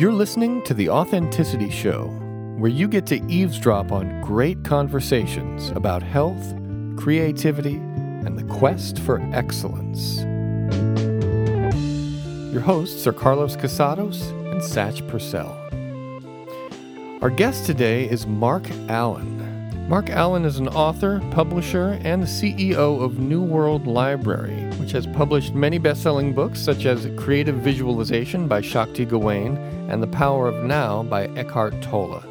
You're listening to The Authenticity Show, where you get to eavesdrop on great conversations about health, creativity, and the quest for excellence. Your hosts are Carlos Casados and Satch Purcell. Our guest today is Marc Allen. Marc Allen is an author, publisher, and the CEO of New World Library, has published many best selling books such as Creative Visualization by Shakti Gawain and The Power of Now by Eckhart Tolle.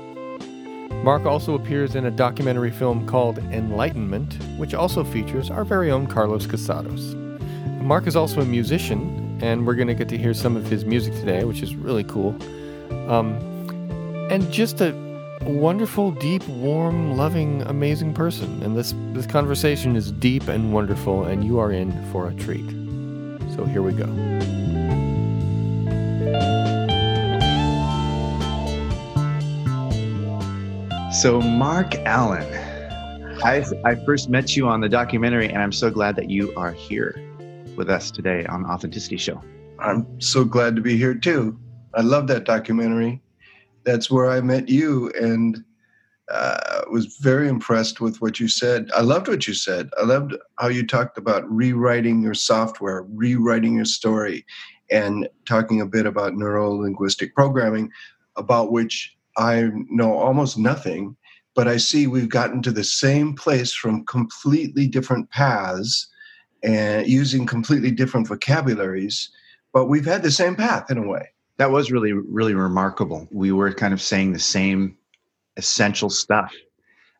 Marc also appears in a documentary film called Enlightenment, which also features our very own Carlos Casados. Marc is also a musician, and we're going to get to hear some of his music today, which is really cool. Um, and just a wonderful, deep, warm, loving, amazing person. And this this conversation is deep and wonderful, and you are in for a treat. So here we go. So, Marc Allen, I, I first met you on the documentary, and I'm so glad that you are here with us today on Authenticity Show. I'm so glad to be here too. I love that documentary. That's where I met you, and uh, was very impressed with what you said. I loved what you said. I loved how you talked about rewriting your software, rewriting your story, and talking a bit about neuro linguistic programming, about which I know almost nothing, but I see we've gotten to the same place from completely different paths and using completely different vocabularies, but we've had the same path in a way. That was really, really remarkable. We were kind of saying the same essential stuff.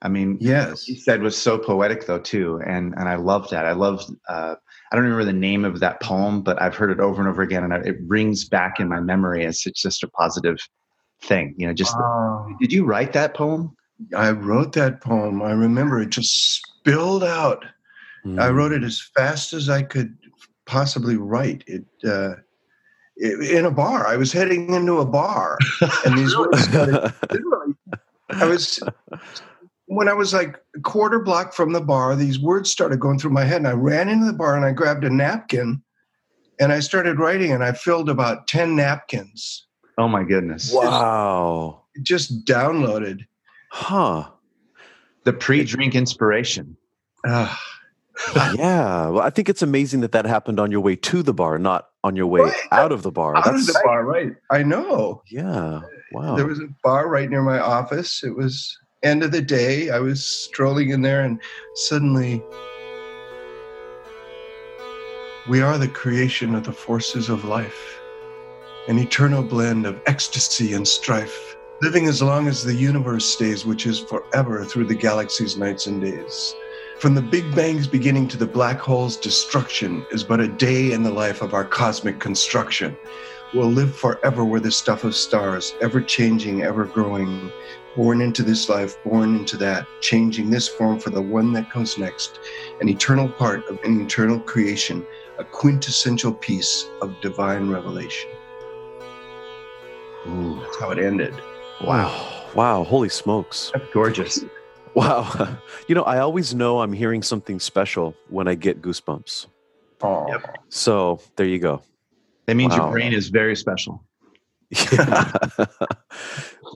I mean, yes, he said was so poetic though too, and and I loved that. I loved. Uh, I don't remember the name of that poem, but I've heard it over and over again, and it rings back in my memory as it's just a positive thing. You know, just uh, did you write that poem? I wrote that poem. I remember it just spilled out. Mm. I wrote it as fast as I could possibly write it, uh, it. In a bar. I was heading into a bar, and these words started. Literally, I was when I was like a quarter block from the bar. These words started going through my head, and I ran into the bar and I grabbed a napkin, and I started writing, and I filled about ten napkins Oh my goodness. Wow. It just downloaded. Huh. The pre-drink inspiration. Uh, yeah. Well, I think it's amazing that that happened on your way to the bar, not on your way right. out of the bar. Out That's, of the bar, right. I know. Yeah. Wow. There was a bar right near my office. It was end of the day. I was strolling in there and suddenly we are the creation of the forces of life an eternal blend of ecstasy and strife, living as long as the universe stays, which is forever through the galaxy's nights and days. From the Big Bang's beginning to the black hole's destruction is but a day in the life of our cosmic construction. We'll live forever where the stuff of stars, ever changing, ever growing, born into this life, born into that, changing this form for the one that comes next, an eternal part of an eternal creation, a quintessential piece of divine revelation. Ooh. That's how it ended. Wow. Wow. Holy smokes. That's gorgeous. Wow. You know, I always know I'm hearing something special when I get goosebumps. Oh. Yep. So there you go. That means wow. your brain is very special.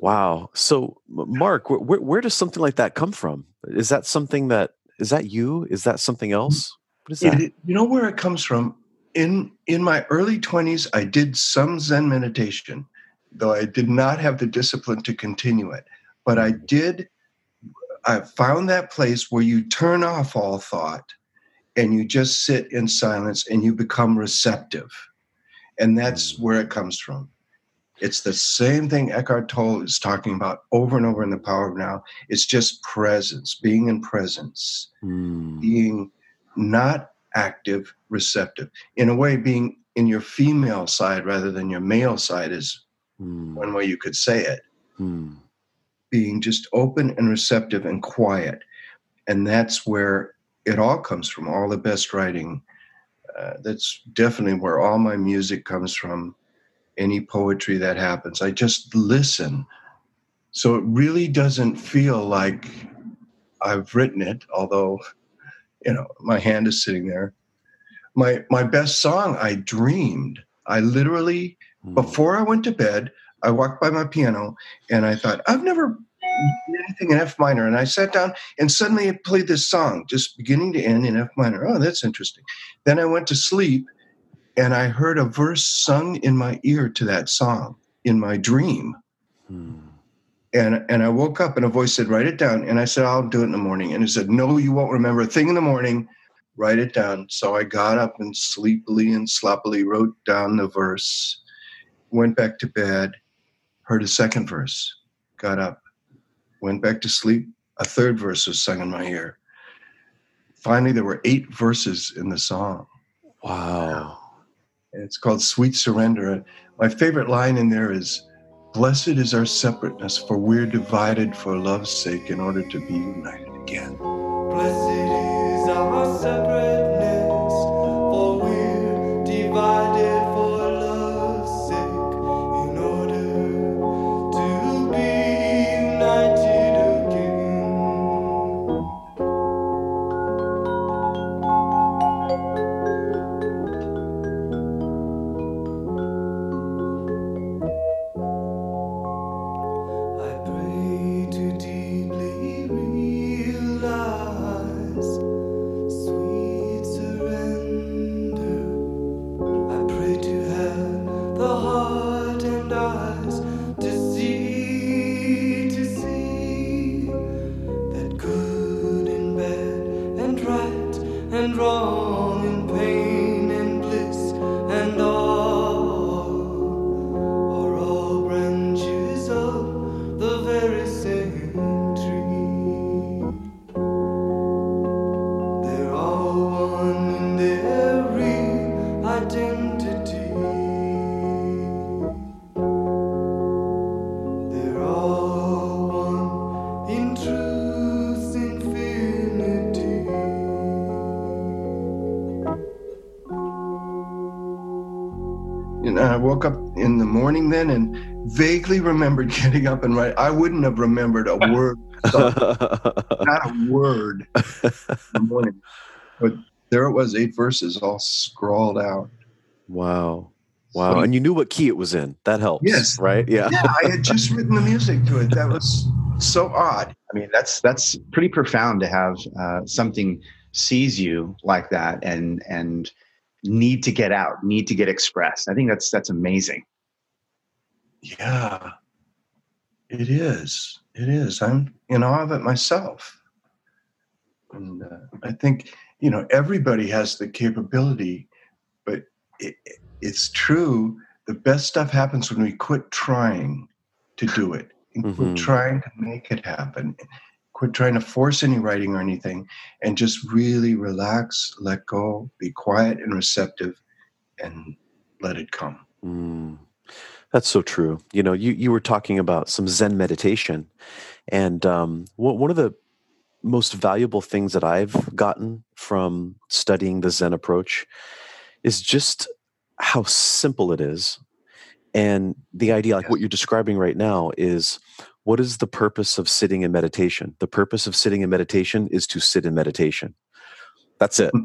wow. So, Marc, where, where does something like that come from? Is that something that is that you? Is that something else? What is that? It, you know where it comes from? In in my early 20s, I did some Zen meditation though I did not have the discipline to continue it. But I did, I found that place where you turn off all thought and you just sit in silence and you become receptive. And that's mm. where it comes from. It's the same thing Eckhart Tolle is talking about over and over in The Power of Now. It's just presence, being in presence, mm. being not active, receptive. In a way, being in your female side rather than your male side is mm. one way you could say it. Mm. Being just open and receptive and quiet. And that's where it all comes from, all the best writing. Uh, that's definitely where all my music comes from, any poetry that happens. I just listen. So it really doesn't feel like I've written it, although, you know, my hand is sitting there. My, my best song, I dreamed. I literally Mm. Before I went to bed, I walked by my piano and I thought, I've never done anything in F minor. And I sat down and suddenly it played this song, just beginning to end in F minor. Oh, that's interesting. Then I went to sleep and I heard a verse sung in my ear to that song in my dream. Hmm. And, and I woke up and a voice said, Write it down. And I said, I'll do it in the morning. And it said, No, you won't remember a thing in the morning. Write it down. So I got up and sleepily and sloppily wrote down the verse, went back to bed, heard a second verse, got up, went back to sleep. A third verse was sung in my ear. Finally, there were eight verses in the song. Wow. And it's called Sweet Surrender. My favorite line in there is Blessed is our separateness, for we're divided for love's sake in order to be united again. Blessed is our separateness, woke up in the morning then and vaguely remembered getting up and writing. I wouldn't have remembered a word, not a word in the morning. But there it was, eight verses all scrawled out. Wow. Wow. So, and you knew what key it was in. That helps. Yes. Right? Yeah. Yeah. I had just written the music to it. That was so odd. I mean, that's that's pretty profound to have uh, something seize you like that and and need to get out, need to get expressed. I think that's that's amazing. Yeah, it is. It is. I'm in awe of it myself, and uh, I think you know everybody has the capability, but it, it's true. The best stuff happens when we quit trying to do it and mm-hmm. quit trying to make it happen quit trying to force any writing or anything and just really relax let go be quiet and receptive and let it come. Mm, that's so true. You know you, you were talking about some zen meditation and um, one of the most valuable things that i've gotten from studying the zen approach is just how simple it is and the idea like yes. what you're describing right now is what is the purpose of sitting in meditation? The purpose of sitting in meditation is to sit in meditation. That's it.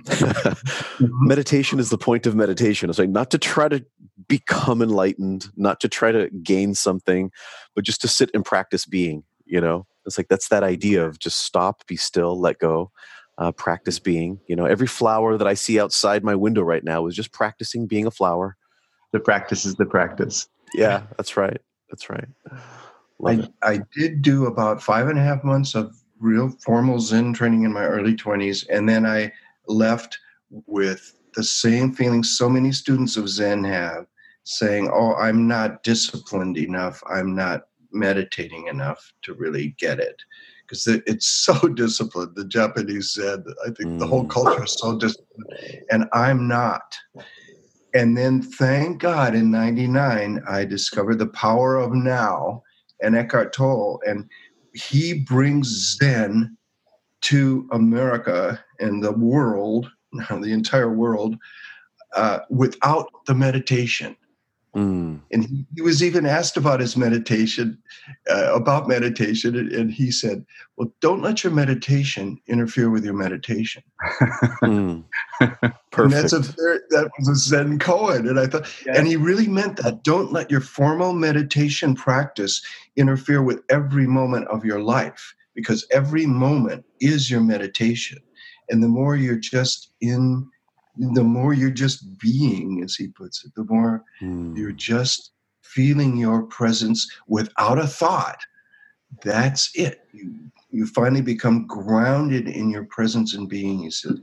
Mm-hmm. meditation is the point of meditation. It's like not to try to become enlightened, not to try to gain something, but just to sit and practice being, you know? It's like that's that idea of just stop, be still, let go, uh, practice being. You know, every flower that I see outside my window right now is just practicing being a flower. The practice is the practice. Yeah, that's right. That's right. I, I did do about five and a half months of real formal Zen training in my early 20s. And then I left with the same feeling so many students of Zen have saying, Oh, I'm not disciplined enough. I'm not meditating enough to really get it. Because it's so disciplined. The Japanese said, I think mm. the whole mm. culture is so disciplined. And I'm not. And then, thank God, in 99, I discovered the power of now and Eckhart Tolle, and he brings Zen to America and the world, the entire world, uh, without the meditation. Mm. And he, he, was even asked about his meditation, uh, about meditation, and, and, he said, "Well, don't let your meditation interfere with your meditation." mm. Perfect. And that's a that was a Zen koan, and I thought, yeah. and he really meant that. Don't let your formal meditation practice interfere with every moment of your life, because every moment is your meditation, and the more you're just in the more you're just being, as he puts it, the more mm. you're just feeling your presence without a thought. That's it. You, you finally become grounded in your presence and being. He says,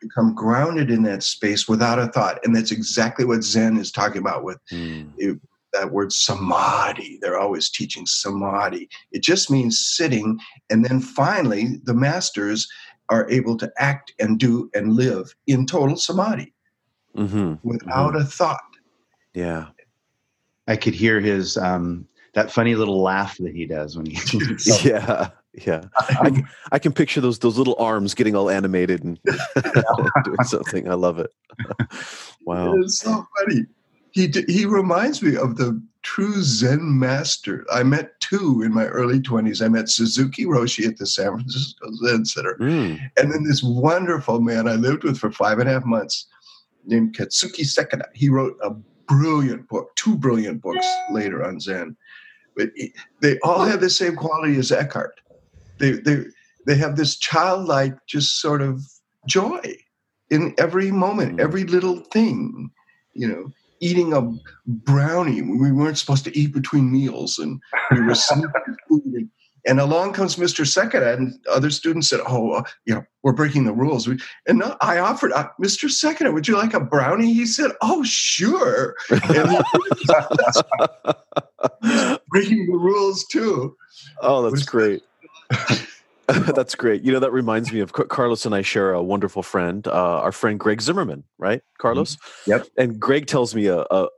become grounded in that space without a thought. And that's exactly what Zen is talking about with mm. it, that word samadhi. They're always teaching samadhi. It just means sitting. And then finally, the masters are able to act and do and live in total samadhi mm-hmm. without mm-hmm. a thought. Yeah. I could hear his um, that funny little laugh that he does when he yeah yeah I, I, can picture those those little arms getting all animated and doing something i love it wow it's so funny he he reminds me of the true Zen master. I met two in my early 20s. I met Suzuki Roshi at the San Francisco Zen Center. Mm. And then this wonderful man I lived with for five and a half months named Katsuki Sekida. He wrote a brilliant book, two brilliant books later on Zen. But they all have the same quality as Eckhart. They, they, they have this childlike, just sort of joy in every moment, mm. every little thing, you know eating a brownie we weren't supposed to eat between meals and we were sneaking food. And along comes Mr. Sekida, and other students said, "Oh, uh, you know, we're breaking the rules." We, and I offered, uh, "Mr. Sekida, would you like a brownie?" He said, "Oh, sure." breaking the rules too. Oh, that's great. That's great. You know, that reminds me of Carlos and I share a wonderful friend, uh, our friend Greg Zimmerman, right? Carlos? Mm-hmm. Yep. And Greg tells me a, a,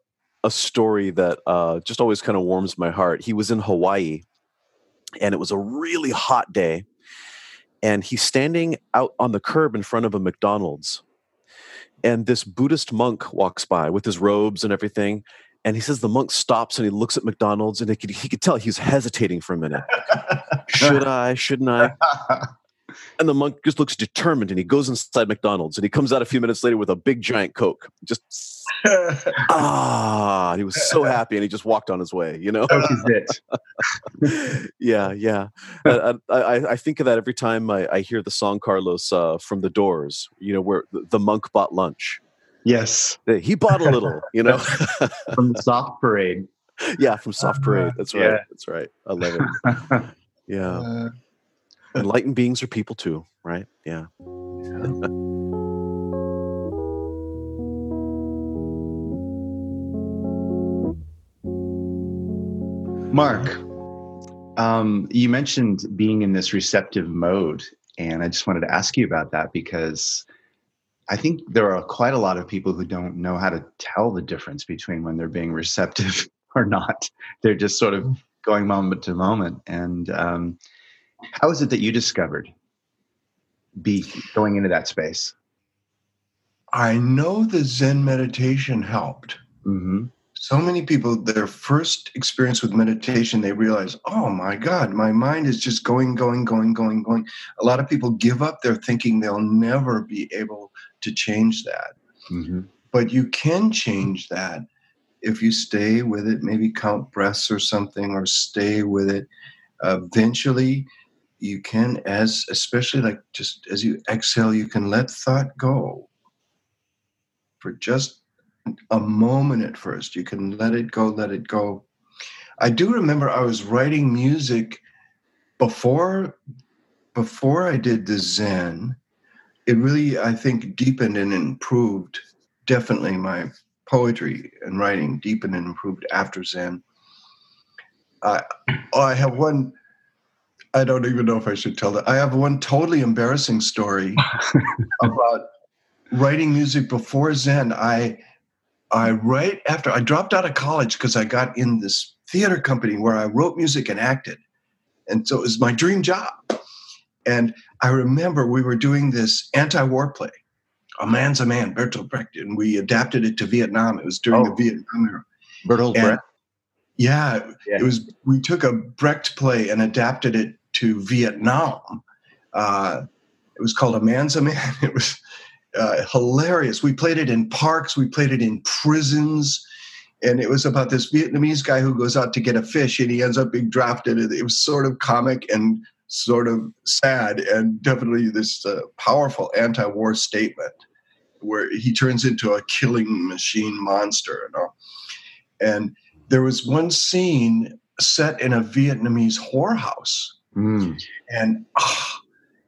a story that uh, just always kind of warms my heart. He was in Hawaii and it was a really hot day. And he's standing out on the curb in front of a McDonald's. And this Buddhist monk walks by with his robes and everything. And he says the monk stops and he looks at McDonald's and he could, he could tell he's hesitating for a minute. Should I? Shouldn't I? And the monk just looks determined and he goes inside McDonald's and he comes out a few minutes later with a big giant Coke. Just ah, he was so happy and he just walked on his way, you know? yeah, yeah. I, I, I, think of that every time I, I hear the song Carlos uh, from the doors, you know, where the monk bought lunch. Yes. He bought a little, you know, from the soft parade. Yeah, from soft parade. That's right. Yeah. That's right. I love it. Yeah. Uh, Enlightened beings are people too, right? Yeah. yeah. Marc, um, you mentioned being in this receptive mode, and I just wanted to ask you about that because I think there are quite a lot of people who don't know how to tell the difference between when they're being receptive or not. They're just sort of mm. going moment to moment. And um, how is it that you discovered be going into that space? I know the Zen meditation helped. Mm-hmm. So many people, their first experience with meditation, they realize, oh my God, my mind is just going, going, going, going, going. A lot of people give up. They're thinking they'll never be able to change that. Mm-hmm. But you can change that if you stay with it, maybe count breaths or something, or stay with it. Eventually, you can, as especially like just as you exhale, you can let thought go for just a moment at first. You can let it go, let it go. I do remember I was writing music before before I did the Zen it really, I think, deepened and improved definitely my poetry and writing deepened and improved after Zen. I, oh, I have one. I don't even know if I should tell that. I have one totally embarrassing story about writing music before Zen. I, I right after I dropped out of college because I got in this theater company where I wrote music and acted, and so it was my dream job. And I remember we were doing this anti-war play, A Man's a Man, Bertolt Brecht, and we adapted it to Vietnam. It was during oh. the Vietnam era. Bertolt Brecht. Yeah, yeah, it was. We took a Brecht play and adapted it to Vietnam. Uh, it was called A Man's a Man. It was uh, hilarious. We played it in parks. We played it in prisons. And it was about this Vietnamese guy who goes out to get a fish and he ends up being drafted. It was sort of comic and sort of sad and definitely this uh, powerful anti-war statement where he turns into a killing machine monster and all. And there was one scene set in a Vietnamese whorehouse. Mm. And oh,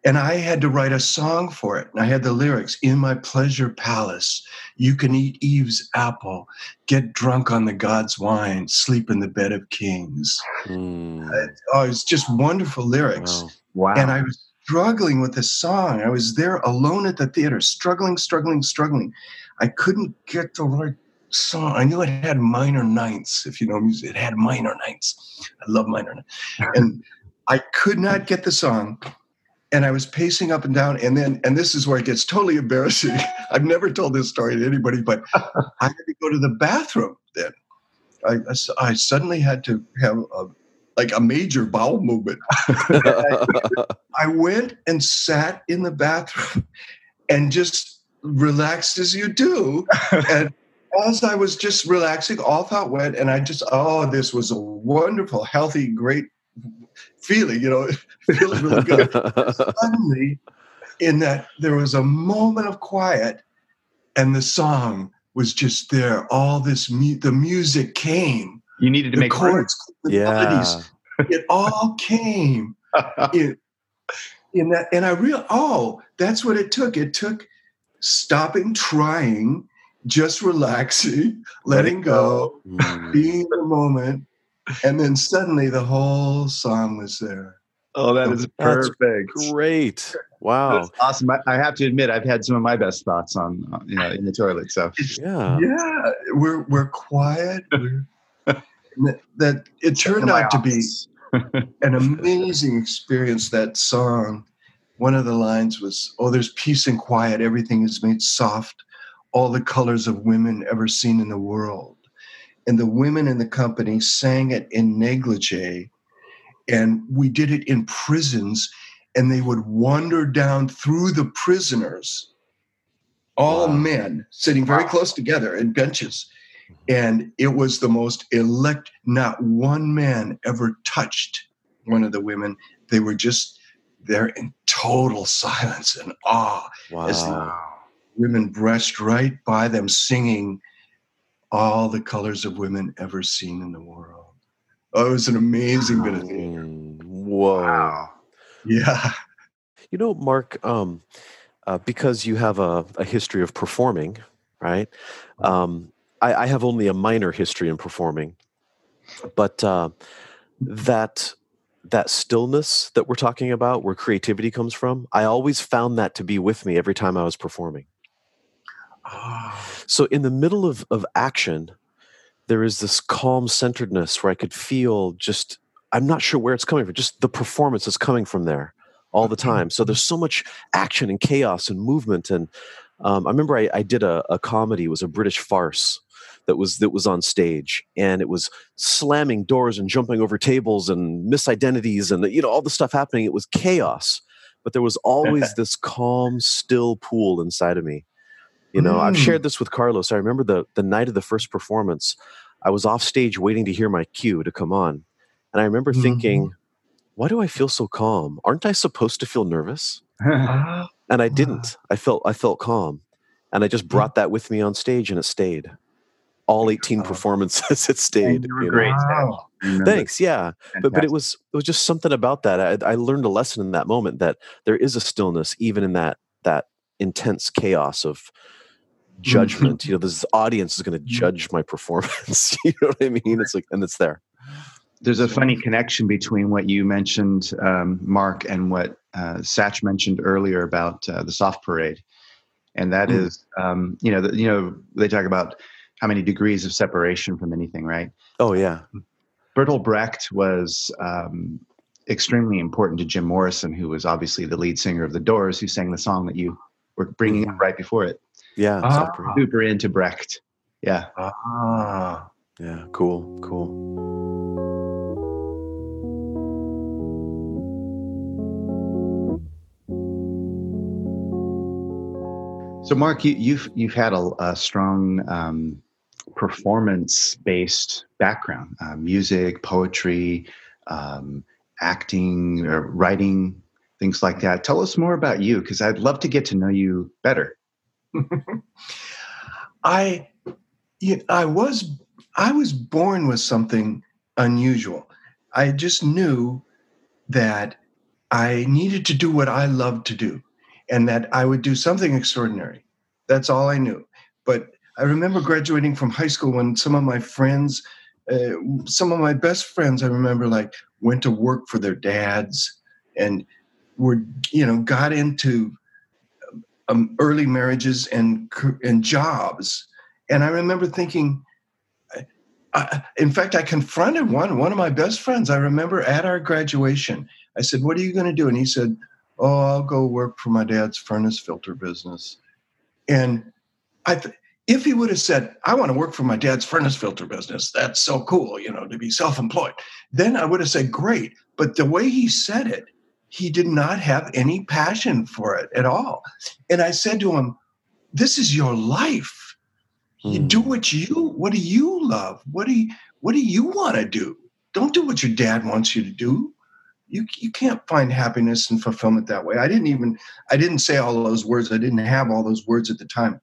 and I had to write a song for it. And I had the lyrics In my pleasure palace, you can eat Eve's apple, get drunk on the god's wine, sleep in the bed of kings. Mm. Uh, oh, it's just wonderful lyrics. Wow. wow. And I was struggling with the song. I was there alone at the theater, struggling, struggling, struggling. I couldn't get the right song. I knew it had minor ninths, if you know music. It had minor ninths. I love minor ninths. and I could not get the song and I was pacing up and down, and then, and this is where it gets totally embarrassing. I've never told this story to anybody, but I had to go to the bathroom. Then I, I suddenly had to have a, like a major bowel movement. I, I went and sat in the bathroom and just relaxed as you do, and as I was just relaxing, all thought went, and I just, oh, this was a wonderful, healthy, great feeling, you know, it feels really good. Suddenly, in that there was a moment of quiet and the song was just there. All this, mu- the music came. You needed to the make chords, the yeah. melodies. It all came in, in that. And I real oh, that's what it took. It took stopping trying, just relaxing, letting go, mm. being in the moment, and then suddenly the whole song was there. Oh, that is perfect. That's great. Wow. That's awesome. I, I, have to admit, I've had some of my best thoughts on, you know, in the toilet. So yeah, yeah, we're we're quiet. We're, that, that it turned out office. to be an amazing experience. That song. One of the lines was, "Oh, there's peace and quiet. Everything is made soft. All the colors of women ever seen in the world." And the women in the company sang it in negligee and we did it in prisons and they would wander down through the prisoners all wow. men sitting very close together in benches mm-hmm. and it was the most elect not one man ever touched one of the women they were just there in total silence and awe wow. as the women brushed right by them singing all the colors of women ever seen in the world. Oh, it was an amazing bit of theater. Whoa. Wow. Yeah. You know, Marc, um, uh, because you have a, a, history of performing, right? Um, I, I, have only a minor history in performing, but uh, that that stillness that we're talking about, where creativity comes from, I always found that to be with me every time I was performing. So in the middle of, of action, there is this calm centeredness where I could feel just, I'm not sure where it's coming from, just the performance is coming from there all the time. So there's so much action and chaos and movement. And um, I remember I, I did a, a comedy, it was a British farce that was that was on stage and it was slamming doors and jumping over tables and misidentities and you know all the stuff happening it was chaos but there was always this calm still pool inside of me you know, mm. I've shared this with Carlos. I remember the the night of the first performance, I was off stage waiting to hear my cue to come on. And I remember mm. thinking, why do I feel so calm? Aren't I supposed to feel nervous? and I didn't. I felt I felt calm. And I just mm. brought that with me on stage and it stayed. All 18 performances it stayed. you were you great. Wow. Thanks. Yeah. Fantastic. But but it was it was just something about that. I, I learned a lesson in that moment that there is a stillness even in that that intense chaos of judgment. you know, this audience is going to judge my performance. you know what I mean? It's like, and it's there. There's a funny connection between what you mentioned, um, Marc, and what uh, Satch mentioned earlier about uh, the soft parade, and that mm. is, um, you know, the, you know, they talk about how many degrees of separation from anything, right? Oh yeah. Bertolt Brecht was um, extremely important to Jim Morrison, who was obviously the lead singer of the Doors, who sang the song that you were bringing up right before it. Yeah, ah. super into Brecht. Yeah. Ah. Yeah, cool, cool. So, Marc, you, you've you've had a, a strong um, performance-based background: uh, music, poetry, um, acting, or writing, things like that. Tell us more about you, because I'd love to get to know you better. I, I was I was born with something unusual. I just knew that I needed to do what I loved to do and that I would do something extraordinary. That's all I knew. But I remember graduating from high school when some of my friends, uh, some of my best friends, I remember like went to work for their dads and were, you know, got into um, early marriages and and jobs. And I remember thinking, I, in fact, I confronted one one of my best friends. I remember at our graduation, I said, "What are you going to do?" And he said, "Oh, I'll go work for my dad's furnace filter business." And I, th- if he would have said, "I want to work for my dad's furnace filter business," that's so cool, you know, to be self-employed. Then I would have said, "Great." But the way he said it, he did not have any passion for it at all. And I said to him, "This is your life. You do Hmm. what you. What do you love? What do you, What do you want to do? Don't do what your dad wants you to do." you you can't find happiness and fulfillment that way. I didn't even I didn't say all those words. I didn't have all those words at the time,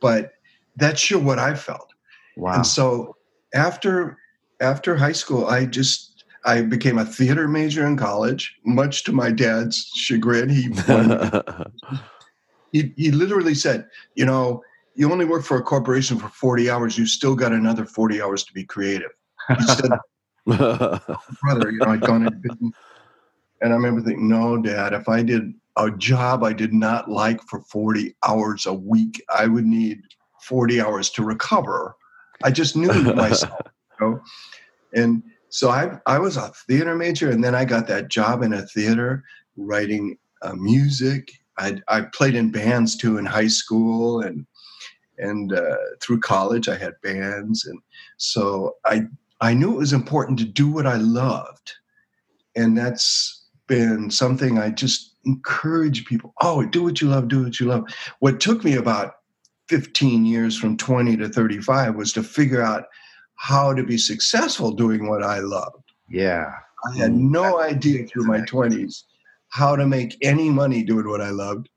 but that's sure what I felt. Wow. And so after after high school, I just I became a theater major in college, much to my dad's chagrin. He he, he literally said, you know, you only work for a corporation for 40 hours, you still got another 40 hours to be creative. He said, brother, you know, I'd gone into business. And I remember thinking, no, dad, if I did a job I did not like for 40 hours a week, I would need 40 hours to recover. I just knew myself, you know. And so I, I was a theater major, and then I got that job in a theater writing uh, music. I, I played in bands too in high school, and and uh, through college I had bands, and so I I knew it was important to do what I loved, and that's been something I just encourage people. Oh, do what you love, do what you love. What took me about 15 years from 20 to 35 was to figure out how to be successful doing what I loved. yeah. I had no idea through my 20s how to make any money doing what I loved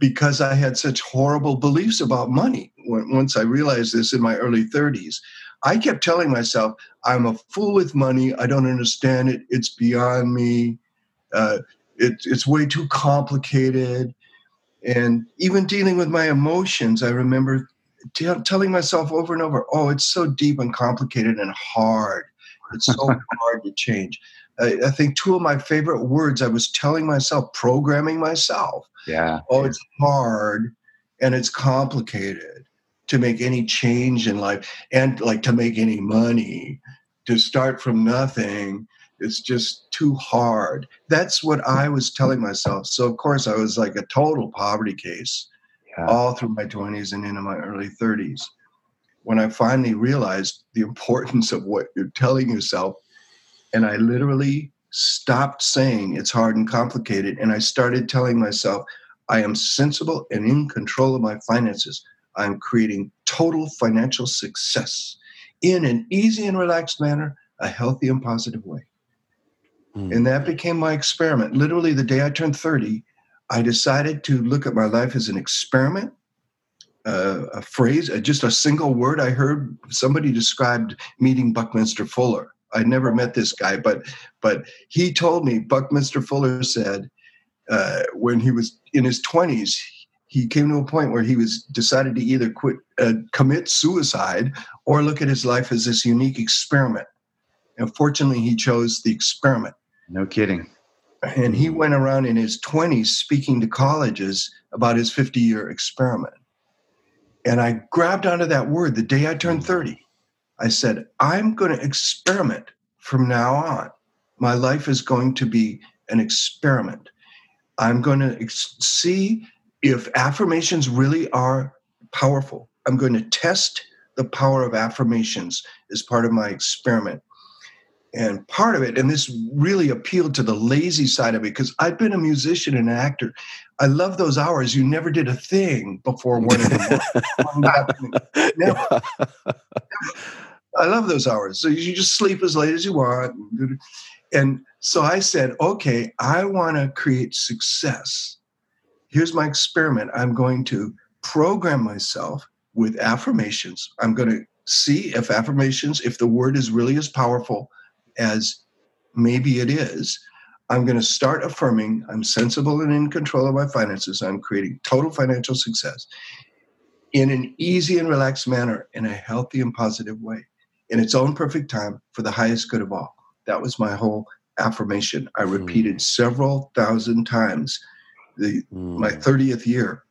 because I had such horrible beliefs about money. Once I realized this in my early 30s, I kept telling myself, I'm a fool with money. I don't understand it. It's beyond me. Uh, it, it's way too complicated. And even dealing with my emotions, I remember t- telling myself over and over, oh, it's so deep and complicated and hard. It's so hard to change. I, I think two of my favorite words I was telling myself, programming myself. Yeah. Oh, it's hard and it's complicated to make any change in life and like to make any money, to start from nothing. It's just too hard. That's what I was telling myself. So, of course, I was like a total poverty case Yeah. all through my 20s and into my early 30s. When I finally realized the importance of what you're telling yourself, and I literally stopped saying it's hard and complicated, and I started telling myself, I am sensible and in control of my finances. I'm creating total financial success in an easy and relaxed manner, a healthy and positive way. Hmm. And that became my experiment. Literally, the day I turned 30, I decided to look at my life as an experiment. Uh, a phrase, uh, just a single word. I heard somebody described meeting Buckminster Fuller. I never met this guy, but but he told me Buckminster Fuller said uh, when he was in his 20s, he came to a point where he was decided to either quit, uh, commit suicide, or look at his life as this unique experiment. And fortunately, he chose the experiment No kidding. And he went around in his 20s speaking to colleges about his 50 year experiment. And I grabbed onto that word the day I turned 30. I said, I'm going to experiment from now on. My life is going to be an experiment. I'm going to ex- see if affirmations really are powerful. I'm going to test the power of affirmations as part of my experiment. And part of it, and this really appealed to the lazy side of it, because I've been a musician and an actor. I love those hours. You never did a thing before one in the morning. never. I love those hours. So you just sleep as late as you want. And so I said, okay, I want to create success. Here's my experiment. I'm going to program myself with affirmations. I'm going to see if affirmations, if the word is really as powerful as maybe it is. I'm going to start affirming I'm sensible and in control of my finances. I'm creating total financial success in an easy and relaxed manner in a healthy and positive way in its own perfect time for the highest good of all. That was my whole affirmation. I hmm. repeated mm. several thousand times the mm. my 30th year.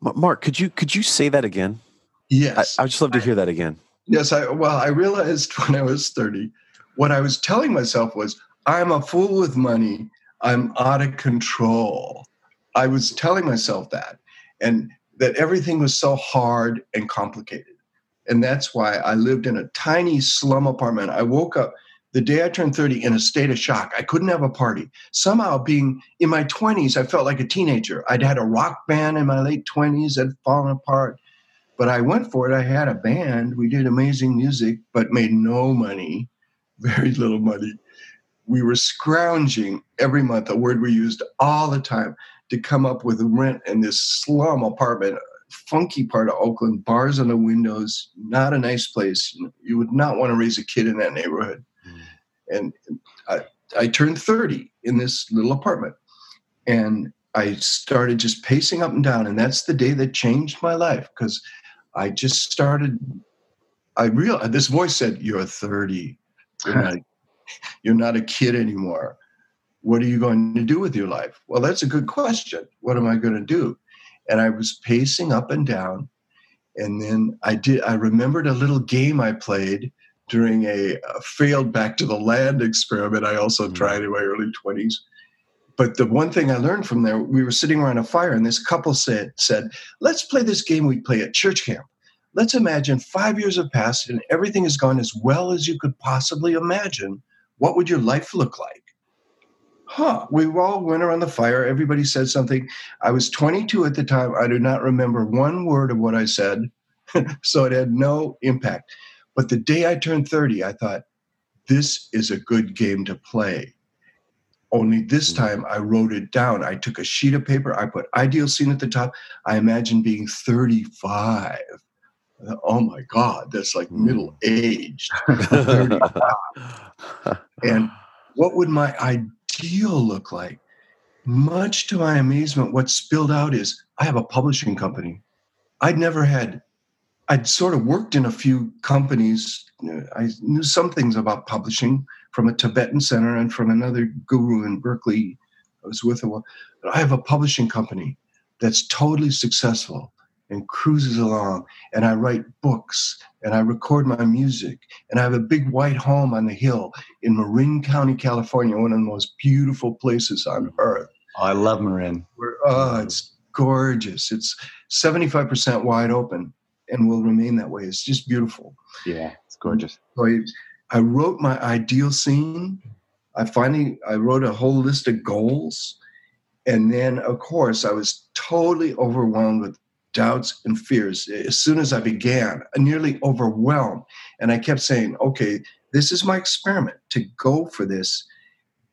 Marc, could you could you say that again? Yes. I, would just love to hear that again. Yes, I well, I realized when I was 30, what I was telling myself was, I'm a fool with money. I'm out of control. I was telling myself that. And that everything was so hard and complicated. And that's why I lived in a tiny slum apartment. I woke up the day I turned 30 in a state of shock. I couldn't have a party. Somehow, being in my 20s, I felt like a teenager. I'd had a rock band in my late 20s that had fallen apart. But I went for it. I had a band. We did amazing music, but made no money, very little money. We were scrounging every month, a word we used all the time, to come up with rent in this slum apartment funky part of Oakland, bars on the windows, not a nice place. You would not want to raise a kid in that neighborhood. Mm. And I, I turned 30 in this little apartment. And I started just pacing up and down. And that's the day that changed my life because I just started. I realized this voice said, You're 30. You're not, you're not a kid anymore. What are you going to do with your life? Well, that's a good question. What am I going to do? and I was pacing up and down. And then I did. I remembered a little game I played during a, a failed back to the land experiment. I also mm-hmm. tried in my early twenties. But the one thing I learned from there, we were sitting around a fire, and this couple said, "said Let's play this game we play at church camp. Let's imagine five years have passed and everything has gone as well as you could possibly imagine. What would your life look like?" huh, we all went around the fire. Everybody said something. I was 22 at the time. I do not remember one word of what I said. so it had no impact. But the day I turned 30, I thought, this is a good game to play. Only this hmm. time I wrote it down. I took a sheet of paper, I put ideal scene at the top. I imagined being 35. Oh my God, that's like hmm. middle aged. and what would my ideal look like? Much to my amazement, what spilled out is I have a publishing company. I'd never had, I'd sort of worked in a few companies. I knew some things about publishing from a Tibetan center and from another guru in Berkeley I was with a while. But I have a publishing company that's totally successful and cruises along and I write books and I record my music and I have a big white home on the hill in Marin County, California, one of the most beautiful places on earth. Oh, I love Marin. Where, oh, it's gorgeous. It's 75% wide open and will remain that way. It's just beautiful. Yeah, it's gorgeous. So I, I wrote my ideal scene. I finally I wrote a whole list of goals. And then of course I was totally overwhelmed with doubts and fears as soon as I began, nearly overwhelmed. And I kept saying, okay, this is my experiment to go for this.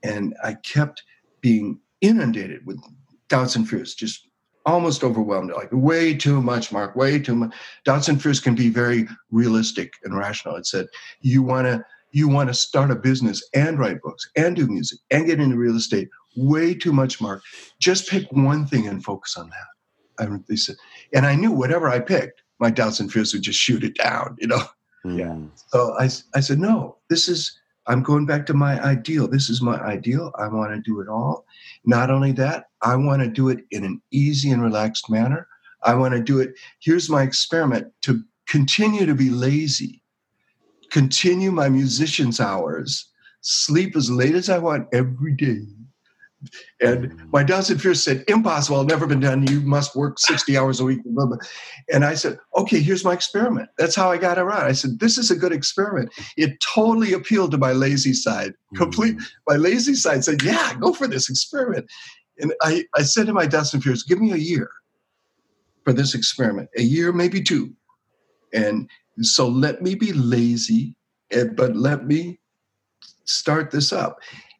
And I kept being inundated with doubts and fears, just almost overwhelmed, like way too much, Marc, way too much. Doubts and fears can be very realistic and rational. It said, you want to you want to start a business and write books and do music and get into real estate. Way too much, Marc. Just pick one thing and focus on that. I, they said, and I knew whatever I picked, my doubts and fears would just shoot it down, you know? Hmm. Yeah. So I, I said, no, this is, I'm going back to my ideal. This is my ideal. I want to do it all. Not only that, I want to do it in an easy and relaxed manner. I want to do it. Here's my experiment to continue to be lazy, continue my musician's hours, sleep as late as I want every day, And my doubts and fears said, impossible, never been done. You must work 60 hours a week. And I said, okay, here's my experiment. That's how I got around. I said, this is a good experiment. It totally appealed to my lazy side. Complete. Mm. My lazy side said, yeah, go for this experiment. And I, I said to my doubts and fears, give me a year for this experiment, a year, maybe two. And so let me be lazy, eh, but let me start this up.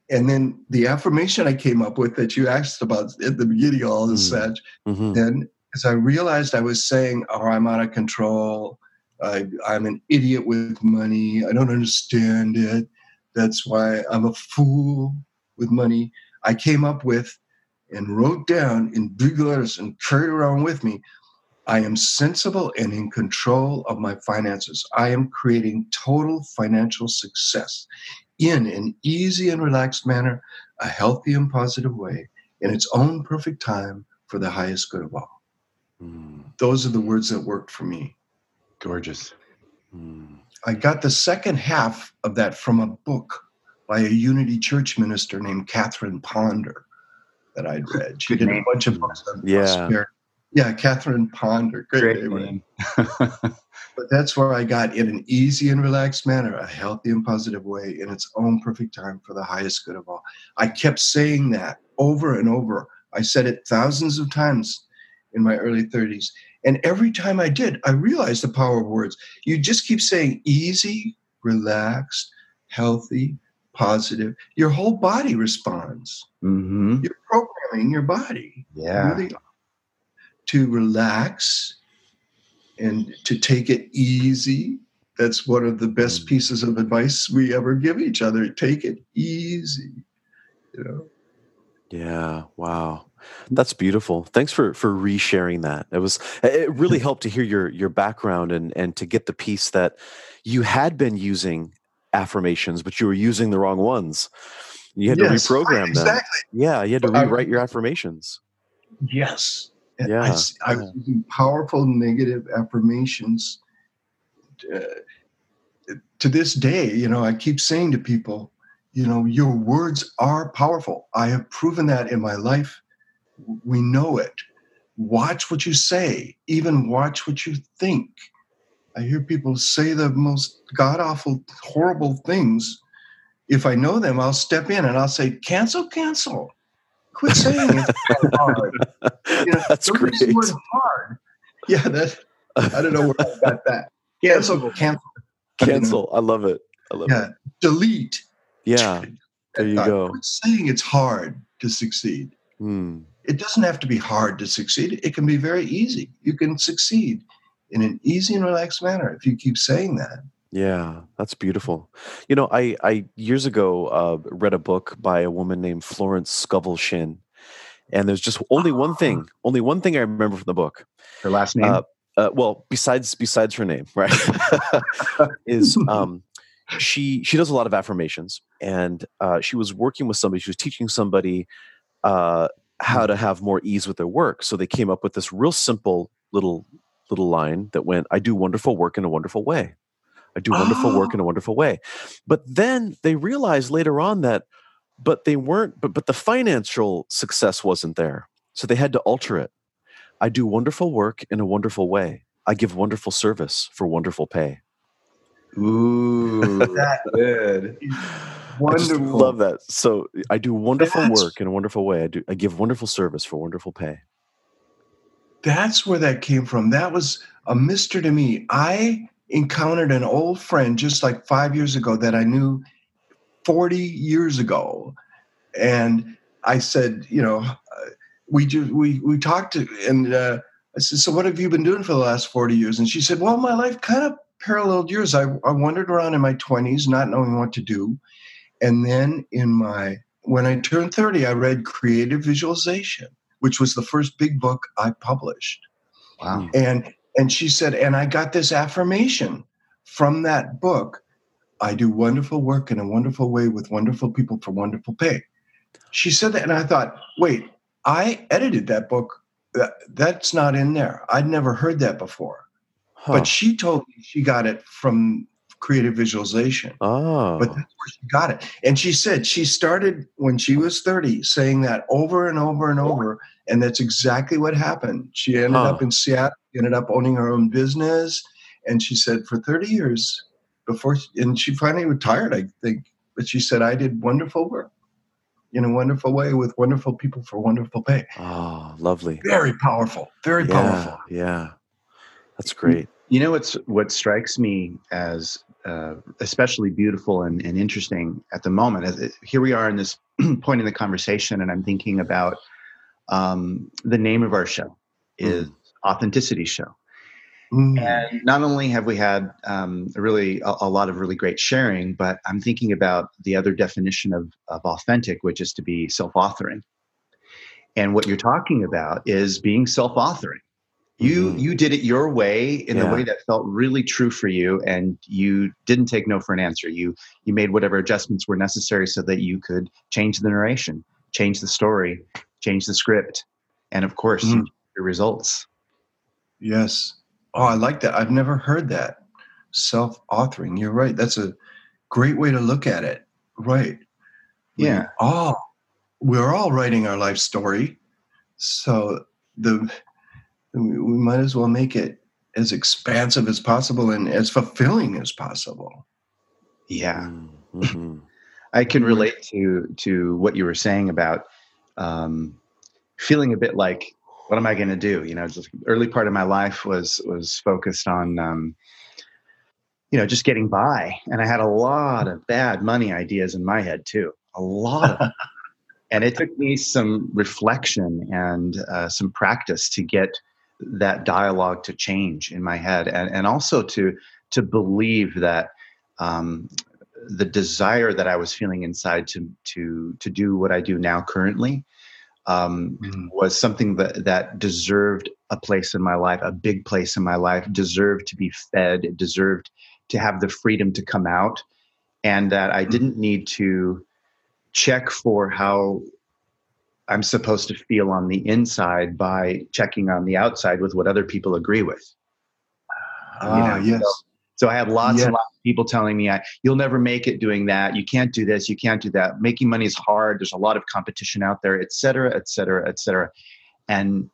And then the affirmation I came up with that you asked about at the beginning, all this Mm. such, Mhm. then as I realized I was saying, oh, I'm out of control. I, I'm an idiot with money. I don't understand it. That's why I'm a fool with money. I came up with and wrote down in big letters and carried around with me I am sensible and in control of my finances. I am creating total financial success in an easy and relaxed manner, a healthy and positive way, in its own perfect time for the highest good of all. Mm. Those are the words that worked for me. Gorgeous. Mm. I got the second half of that from a book by a Unity Church minister named Catherine Ponder that I'd read. She Good did name. a bunch of books on Yeah. prosperity. Yeah, Catherine Ponder. Great, Great name. name. But that's where I got in an easy and relaxed manner, a healthy and positive way, in its own perfect time for the highest good of all. I kept saying that over and over. I said it thousands of times in my early 30s. And every time I did, I realized the power of words. You just keep saying easy, relaxed, healthy, positive. Your whole body responds. hmm You're programming your body Yeah. really to relax and to take it easy. That's one of the best Mm. pieces of advice we ever give each other. Take it easy. You know. Yeah. Wow. That's beautiful. Thanks for for resharing that. It was it really helped to hear your your background and and to get the piece that you had been using affirmations, but you were using the wrong ones. You had Yes, to reprogram them. Exactly. Yeah, you had to rewrite your affirmations. Yes. And Yeah, I, s- I was using powerful negative affirmations. Uh, to this day, you know, I keep saying to people, you know, your words are powerful. I have proven that in my life. We know it. Watch what you say, even watch what you think. I hear people say the most god awful, horrible things. If I know them, I'll step in and I'll say, cancel, cancel. Quit saying it's so hard. You know, That's great. use hard. Yeah, that I don't know where I got that. Cancel, go cancel, Cancel. I love it. I love Yeah, it. delete. Yeah. There you go. Quit saying it's hard to succeed. Hmm. It doesn't have to be hard to succeed. It can be very easy. You can succeed in an easy and relaxed manner if you keep saying that. Yeah, that's beautiful. You know, I I years ago uh, read a book by a woman named Florence Scovel Shinn, and there's just only one thing, only one thing I remember from the book. Her last name. Uh, uh, well, besides besides her name, right? is um, she she does a lot of affirmations, and uh, she was working with somebody. She was teaching somebody uh, how to have more ease with their work. So they came up with this real simple little little line that went, "I do wonderful work in a wonderful way. I do wonderful work Oh. in a wonderful way." But then they realized later on that, but they weren't. But but the financial success wasn't there, so they had to alter it. I do wonderful work in a wonderful way. I give wonderful service for wonderful pay. Ooh, That good. I just Wonderful. love that. So I do wonderful That's- work in a wonderful way. I do. I give wonderful service for wonderful pay. That's where that came from. That was a mystery to me. I encountered an old friend just like five years ago that I knew 40 years ago. And I said, you know, uh, we do, we, we talked to, and uh, I said, so what have you been doing for the last 40 years? And she said, well, my life kind of paralleled yours. I, I wandered around in my 20s, not knowing what to do. And then in my, when I turned 30, I read Creative Visualization, which was the first big book I published Wow. and and she said and i got this affirmation from that book i do wonderful work in a wonderful way with wonderful people for wonderful pay she said that and i thought wait i edited that book that's not in there i'd never heard that before Huh. but she told me she got it from creative visualization. Oh, But that's where she got it. And she said she started when she was 30 saying that over and over and over. And that's exactly what happened. She ended Huh. up in Seattle, ended up owning her own business. And she said for 30 years before, and she finally retired, I think. But she said, I did wonderful work in a wonderful way with wonderful people for wonderful pay. oh, lovely. Very powerful. Very yeah, powerful. Yeah, that's great. You know what's what strikes me as uh, especially beautiful and, and interesting at the moment is it- here we are in this point in the conversation, and I'm thinking about um, the name of our show is Authenticity Show. Mm. And not only have we had um, a really a, a lot of really great sharing, but I'm thinking about the other definition of, of authentic, which is to be self-authoring. And what you're talking about is being self-authoring. You Mhm. you did it your way in Yeah. a way that felt really true for you, and you didn't take no for an answer. You you made whatever adjustments were necessary so that you could change the narration, change the story, change the script, and of course, Mm. your results. Yes. Oh, I like that. I've never heard that. Self authoring. You're right. That's a great way to look at it. Right. We Yeah. all we're all writing our life story. So the we we might as well make it as expansive as possible and as fulfilling as possible. Yeah. Mhm. I can relate to to what you were saying about um, feeling a bit like, what am I going to do? You know, just early part of my life was was focused on, um, you know, just getting by, and I had a lot of bad money ideas in my head too, a lot of. and it took me some reflection and uh, some practice to get that dialogue to change in my head, and and also to to believe that. Um, the desire that I was feeling inside to to to do what I do now currently um, was something that that deserved a place in my life, a big place in my life, deserved to be fed, it deserved to have the freedom to come out, and that I didn't need to check for how I'm supposed to feel on the inside by checking on the outside with what other people agree with. Ah, know, yes. So I had lots Yeah. and lots of people telling me, I, "You'll never make it doing that. You can't do this. You can't do that. Making money is hard. There's a lot of competition out there, et cetera, et cetera, et cetera." And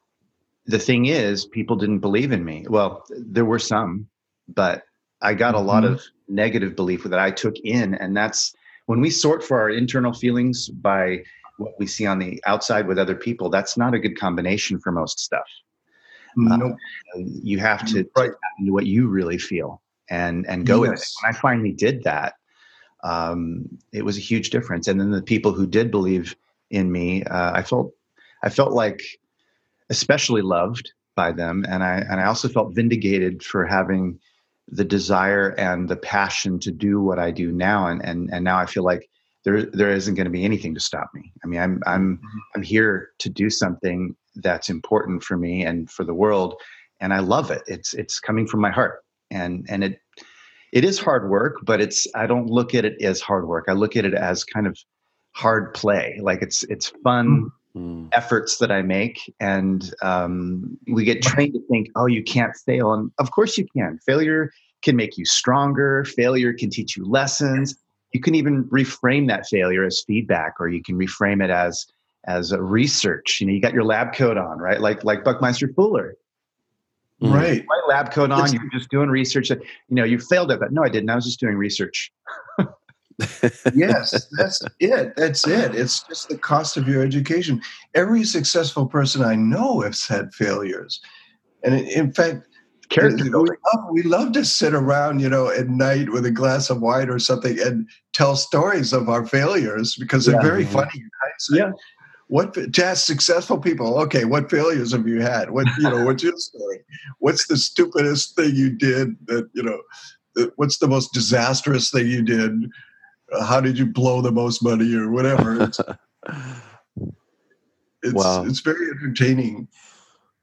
the thing is, people didn't believe in me. Well, there were some, but I got a lot Mhm. of negative belief that I took in, and that's when we sort for our internal feelings by what we see on the outside with other people. That's not a good combination for most stuff Nope. you have to, Right. into what you really feel and and go with it. When I finally did that, um, it was a huge difference. And then the people who did believe in me, uh, I felt I felt like especially loved by them, and I and I also felt vindicated for having the desire and the passion to do what I do now. And and and now I feel like there there isn't going to be anything to stop me. I mean, I'm I'm I'm here to do something that's important for me and for the world, and I love it. It's it's coming from my heart, and and it it is hard work, but it's I don't look at it as hard work. I look at it as kind of hard play. Like it's it's fun Mm. efforts that I make, and um, we get trained to think, oh, you can't fail, and of course you can. Failure can make you stronger. Failure can teach you lessons. You can even reframe that failure as feedback, or you can reframe it as as a research. You know, you got your lab coat on, right? Like like Buckminster Fuller. Right. white lab coat on. You're just doing research. You know, you failed at that. No, I didn't. I was just doing research. yes, that's it. That's it. It's just the cost of your education. Every successful person I know has had failures, and in- fact, Character we love, we love to sit around, you know, at night with a glass of wine or something and tell stories of our failures because they're very Mhm. funny in hindsight. Yeah. What to ask successful people? Okay, what failures have you had? What you know? What's your story? What's the stupidest thing you did? That you know? What's the most disastrous thing you did? Uh, how did you blow the most money or whatever? It's it's, Wow. it's very entertaining.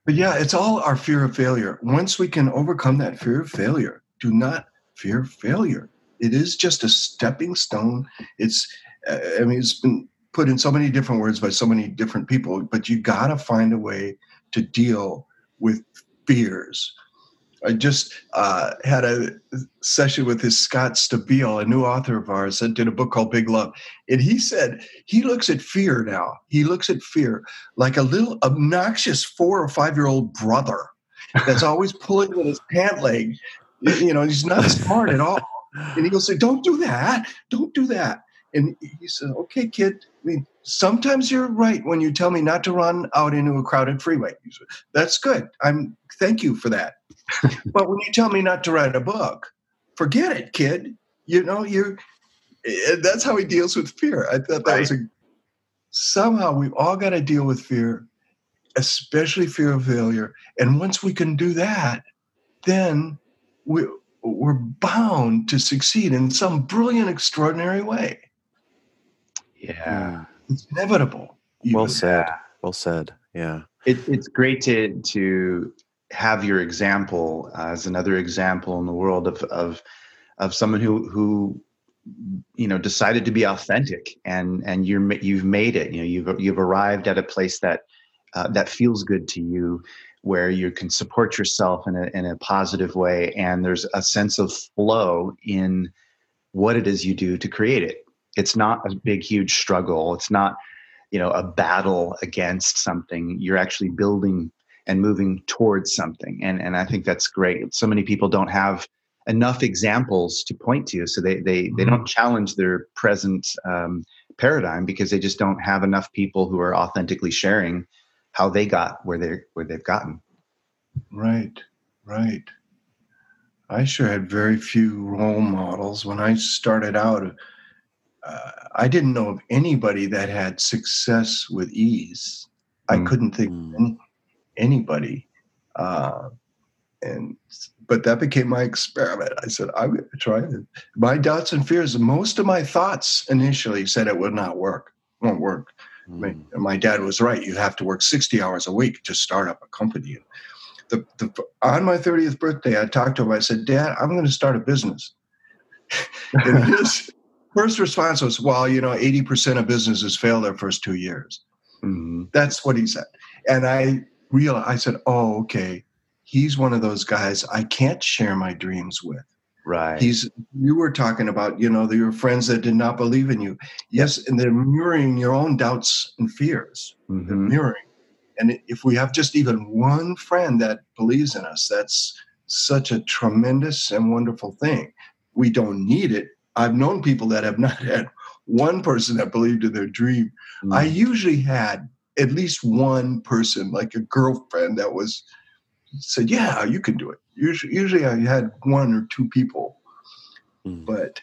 But yeah, it's all our fear of failure. Once we can overcome that fear of failure, do not fear failure. It is just a stepping stone. It's, uh, I mean, it's been put in so many different words by so many different people, but you got to find a way to deal with fears. I just uh, had a session with this Scott Stabile, a new author of ours that did a book called Big Love. And he said he looks at fear now. He looks at fear like a little obnoxious four or five year old brother that's always pulling at his pant leg. You know, he's not smart at all. And he'll say, Don't do that. Don't do that. And he said, Okay, kid. I mean, sometimes you're right when you tell me not to run out into a crowded freeway. Said, That's good. I'm thank you for that. but when you tell me not to write a book, forget it, kid. You know, you eh, that's how he deals with fear. I thought that right. was a somehow we've all got to deal with fear, especially fear of failure. And once we can do that, then we we're bound to succeed in some brilliant, extraordinary way. Yeah. It's inevitable. Well said. Well said. Yeah. It, it's great to to have your example as another example in the world of of of someone who who you know decided to be authentic and and you're you've made it you know you've you've arrived at a place that uh, that feels good to you where you can support yourself in a in a positive way and there's a sense of flow in what it is you do to create it it's not a big huge struggle. It's not you know a battle against something. You're actually building and moving towards something. And and i think that's great. So many people don't have enough examples to point to so they they, mm-hmm. they don't challenge their present um, paradigm because they just don't have enough people who are authentically sharing how they got where they where they've gotten. Right right. I sure had very few role models when i started out uh, i didn't know of anybody that had success with ease i mm-hmm. couldn't think of mm. any, anybody. Uh, and but that became my experiment. I said, I'm going to try it. My doubts and fears, most of my thoughts initially said it would not work, won't work. Mm. My, my, dad was right. You have to work 60 hours a week to start up a company. The, the, on my 30th birthday, I talked to him. I said, Dad, I'm going to start a business. and his first response was, Well, you know, 80% of businesses fail their first two years. Mm-hmm. That's what he said. And I realized, I said, oh, okay, he's one of those guys I can't share my dreams with. Right. He's you were talking about, you know, your friends that did not believe in you. Yes, and they're mirroring your own doubts and fears. Mm-hmm. mirroring. And if we have just even one friend that believes in us, that's such a tremendous and wonderful thing. We don't need it. I've known people that have not had one person that believed in their dream. Mm-hmm. I usually had at least one person, like a girlfriend, that was said, "Yeah, you can do it." Usually, usually I had one or two people, mm. but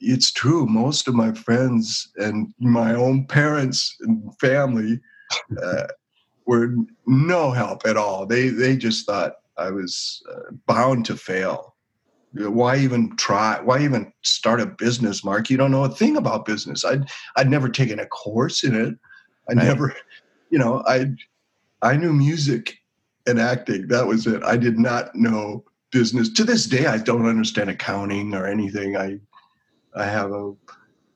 it's true. Most of my friends and my own parents and family uh, were no help at all. They they just thought I was uh, bound to fail. Why even try? Why even start a business, Marc? You don't know a thing about business. I'd I'd never taken a course in it. I right. never you know, I I knew music and acting. That was it. I did not know business. To this day, I don't understand accounting or anything. I I have a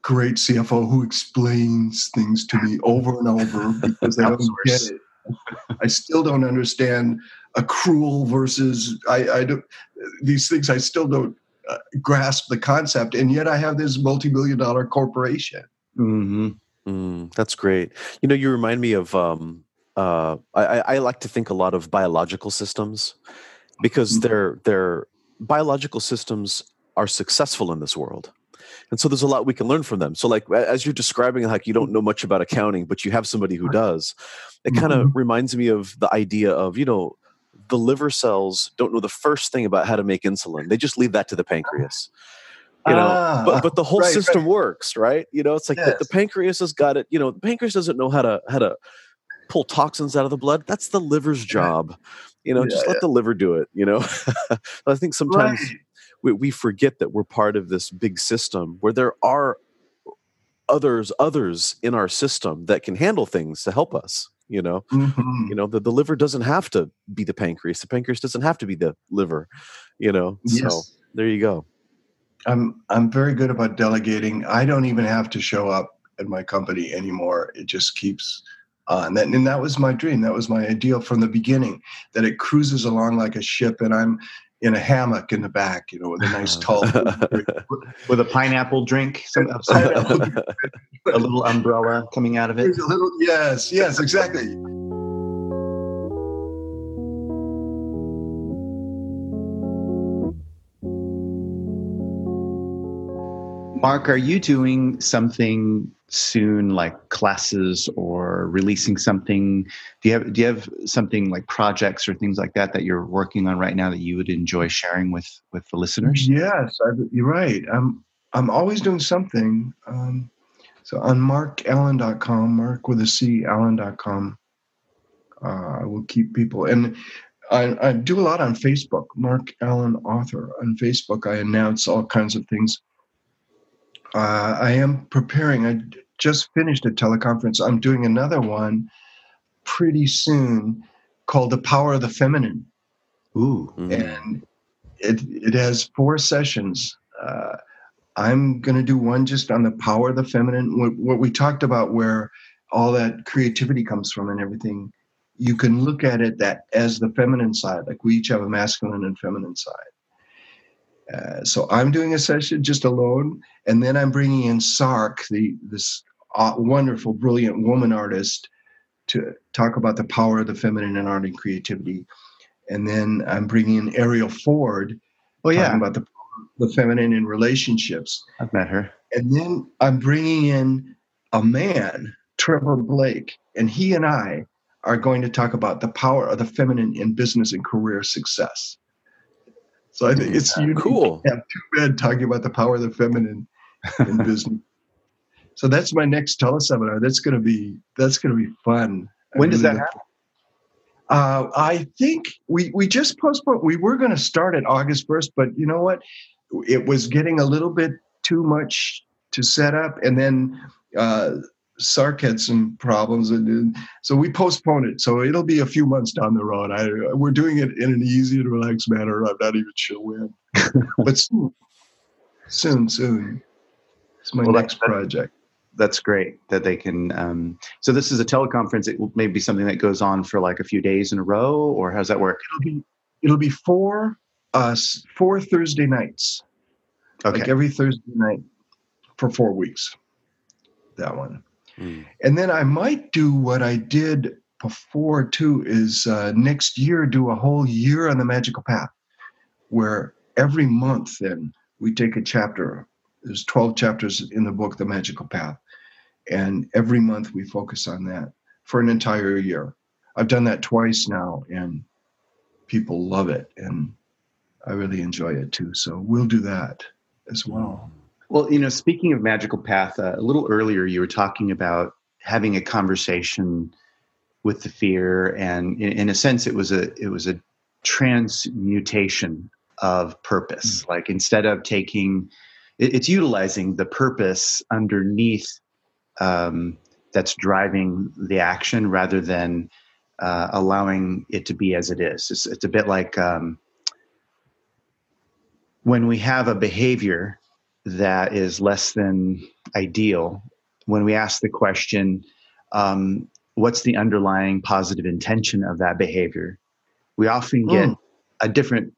great CFO who explains things to me over and over because I don't get it. I still don't understand accrual versus I, I don't these things. I still don't uh, grasp the concept, and yet I have this multi-billion dollar corporation. Mm-hmm. Mm, that's great. You know, you remind me of. Um, uh, I, I like to think a lot of biological systems because mm-hmm. their their biological systems are successful in this world, and so there's a lot we can learn from them. So, like as you're describing, like you don't know much about accounting, but you have somebody who does. It kind of mm-hmm. reminds me of the idea of you know the liver cells don't know the first thing about how to make insulin; they just leave that to the pancreas you know ah, but but the whole right, system right. works right you know it's like yes. the, the, pancreas has got it you know the pancreas doesn't know how to how to pull toxins out of the blood that's the liver's job you know yeah, just let yeah. the liver do it you know i think sometimes right. we, we forget that we're part of this big system where there are others others in our system that can handle things to help us you know mm-hmm. you know the, the liver doesn't have to be the pancreas the pancreas doesn't have to be the liver you know yes. so there you go I'm I'm very good about delegating. I don't even have to show up at my company anymore. It just keeps on. That, and that was my dream. That was my ideal from the beginning. That it cruises along like a ship, and I'm in a hammock in the back, you know, with a nice tall with a pineapple drink, some, a little umbrella coming out of it. A little, yes, yes, exactly. Marc, are you doing something soon, like classes or releasing something? Do you have do you have something like projects or things like that that you're working on right now that you would enjoy sharing with with the listeners? Yes, I, you're right. I'm I'm always doing something. Um, so on marcallen.com, Marc with a C, allen.com, uh, I will keep people. And I, I do a lot on Facebook, Marc Allen Author. On Facebook, I announce all kinds of things uh, I am preparing. I just finished a teleconference. I'm doing another one pretty soon called The Power of the Feminine. Ooh. Mm-hmm. And it, it has four sessions. Uh, I'm going to do one just on the power of the feminine, what, what we talked about, where all that creativity comes from and everything. You can look at it that as the feminine side, like we each have a masculine and feminine side. Uh, so I'm doing a session just alone, and then I'm bringing in Sark, the this uh, wonderful, brilliant woman artist, to talk about the power of the feminine in art and creativity. And then I'm bringing in Arielle Ford, oh yeah, about the the feminine in relationships. I've met her. And then I'm bringing in a man, Trevor Blake, and he and I are going to talk about the power of the feminine in business and career success. So I think it's yeah, cool. have two men talking about the power of the feminine in business. So that's my next teleseminar. That's gonna be that's gonna be fun. When does that happen? Uh, I think we we just postponed. We were going to start at August first, but you know what? It was getting a little bit too much to set up, and then uh, Sark had some problems, and, so we postponed it. So it'll be a few months down the road. I, we're doing it in an easy and relaxed manner. I'm not even sure when, but soon, soon, soon. It's my well, next that, project. That's great that they can. Um, so this is a teleconference. It may be something that goes on for like a few days in a row, or how does that work? It'll be it'll be four uh four Thursday nights. Okay. Like every Thursday night for four weeks. That one. Mm. And then I might do what I did before too is uh, next year do a whole year on the magical path where every month then we take a chapter there's 12 chapters in the book the magical path and every month we focus on that for an entire year. I've done that twice now and people love it and i really enjoy it too so we'll do that as well well, you know, speaking of Magical Path, uh, a little earlier you were talking about having a conversation with the fear, and in, in a sense, it was a it was a transmutation of purpose. Mm-hmm. Like instead of taking, it, it's utilizing the purpose underneath um, that's driving the action rather than uh, allowing it to be as it is. It's, it's a bit like um, when we have a behavior that is less than ideal, when we ask the question, um, what's the underlying positive intention of that behavior, we often get mm. a different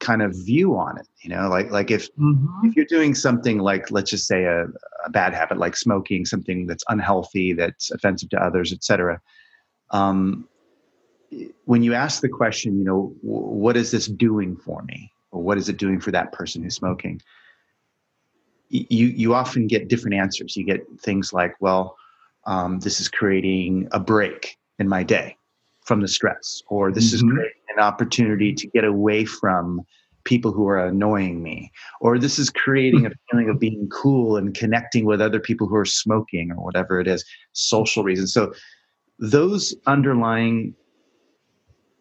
kind of view on it. You know, like like if mm-hmm. if you're doing something like let's just say a, a, bad habit like smoking, something that's unhealthy, that's offensive to others, etc. Um, when you ask the question, you know, what is this doing for me, or what is it doing for that person who's smoking? You you often get different answers. You get things like, well, um, this is creating a break in my day from the stress, or this mm-hmm. is creating an opportunity to get away from people who are annoying me, or this is creating a feeling of being cool and connecting with other people who are smoking, or whatever it is, social reasons. So those underlying